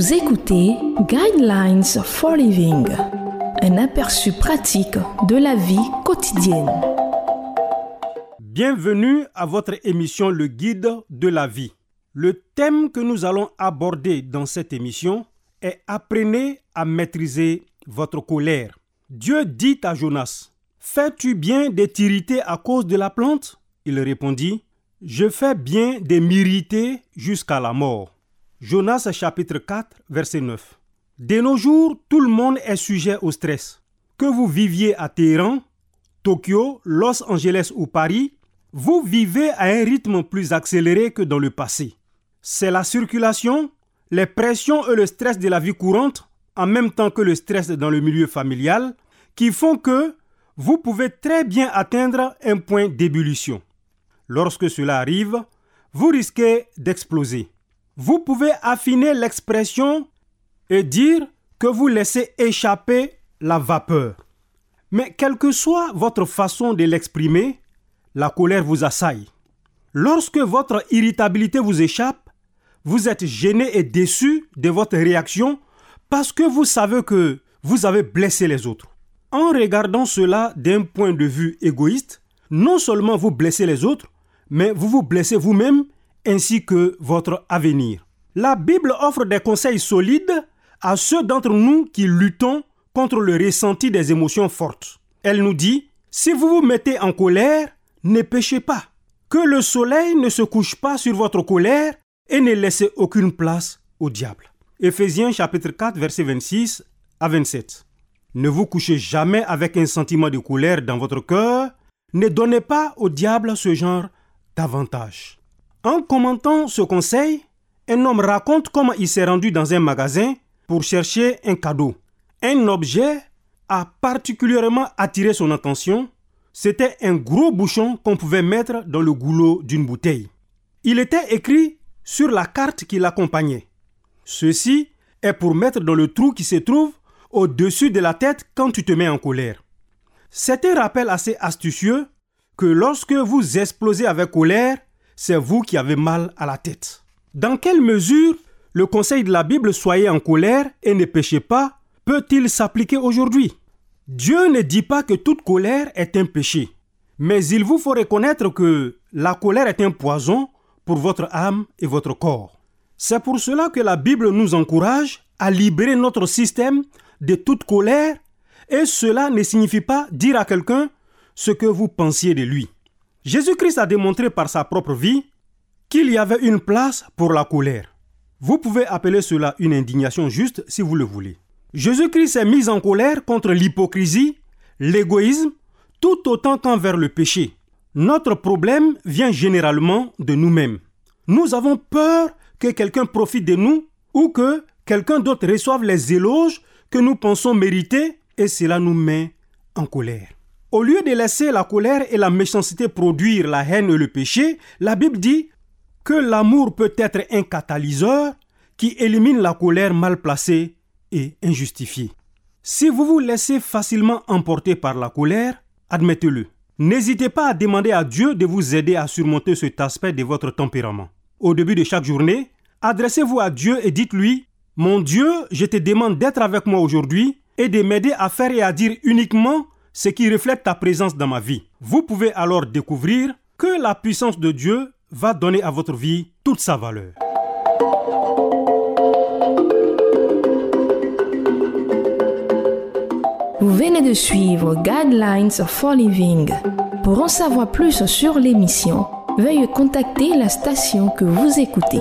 écoutez Guidelines for Living, un aperçu pratique de la vie quotidienne. Bienvenue à votre émission Le Guide de la vie. Le thème que nous allons aborder dans cette émission est Apprenez à maîtriser votre colère. Dieu dit à Jonas, Fais-tu bien de t'irriter à cause de la plante? Il répondit, Je fais bien de m'irriter jusqu'à la mort. Jonas chapitre 4 verset 9. De nos jours, tout le monde est sujet au stress. Que vous viviez à Téhéran, Tokyo, Los Angeles ou Paris, vous vivez à un rythme plus accéléré que dans le passé. C'est la circulation, les pressions et le stress de la vie courante, en même temps que le stress dans le milieu familial, qui font que vous pouvez très bien atteindre un point d'ébullition. Lorsque cela arrive, vous risquez d'exploser. Vous pouvez affiner l'expression et dire que vous laissez échapper la vapeur. Mais quelle que soit votre façon de l'exprimer, la colère vous assaille. Lorsque votre irritabilité vous échappe, vous êtes gêné et déçu de votre réaction parce que vous savez que vous avez blessé les autres. En regardant cela d'un point de vue égoïste, non seulement vous blessez les autres, mais vous vous blessez vous-même ainsi que votre avenir. La Bible offre des conseils solides à ceux d'entre nous qui luttons contre le ressenti des émotions fortes. Elle nous dit, si vous vous mettez en colère, ne péchez pas. Que le soleil ne se couche pas sur votre colère et ne laissez aucune place au diable. Éphésiens chapitre 4 verset 26 à 27. Ne vous couchez jamais avec un sentiment de colère dans votre cœur. Ne donnez pas au diable ce genre d'avantage. En commentant ce conseil, un homme raconte comment il s'est rendu dans un magasin pour chercher un cadeau. Un objet a particulièrement attiré son attention c'était un gros bouchon qu'on pouvait mettre dans le goulot d'une bouteille. Il était écrit sur la carte qui l'accompagnait. Ceci est pour mettre dans le trou qui se trouve au-dessus de la tête quand tu te mets en colère. C'est un rappel assez astucieux que lorsque vous explosez avec colère, c'est vous qui avez mal à la tête. Dans quelle mesure le conseil de la Bible soyez en colère et ne péchez pas peut-il s'appliquer aujourd'hui? Dieu ne dit pas que toute colère est un péché, mais il vous faut reconnaître que la colère est un poison pour votre âme et votre corps. C'est pour cela que la Bible nous encourage à libérer notre système de toute colère, et cela ne signifie pas dire à quelqu'un ce que vous pensiez de lui. Jésus-Christ a démontré par sa propre vie qu'il y avait une place pour la colère. Vous pouvez appeler cela une indignation juste si vous le voulez. Jésus-Christ s'est mis en colère contre l'hypocrisie, l'égoïsme, tout autant qu'envers le péché. Notre problème vient généralement de nous-mêmes. Nous avons peur que quelqu'un profite de nous ou que quelqu'un d'autre reçoive les éloges que nous pensons mériter et cela nous met en colère. Au lieu de laisser la colère et la méchanceté produire la haine et le péché, la Bible dit que l'amour peut être un catalyseur qui élimine la colère mal placée et injustifié. Si vous vous laissez facilement emporter par la colère, admettez-le. N'hésitez pas à demander à Dieu de vous aider à surmonter cet aspect de votre tempérament. Au début de chaque journée, adressez-vous à Dieu et dites-lui, Mon Dieu, je te demande d'être avec moi aujourd'hui et de m'aider à faire et à dire uniquement ce qui reflète ta présence dans ma vie. Vous pouvez alors découvrir que la puissance de Dieu va donner à votre vie toute sa valeur. Vous venez de suivre Guidelines for Living. Pour en savoir plus sur l'émission, veuillez contacter la station que vous écoutez.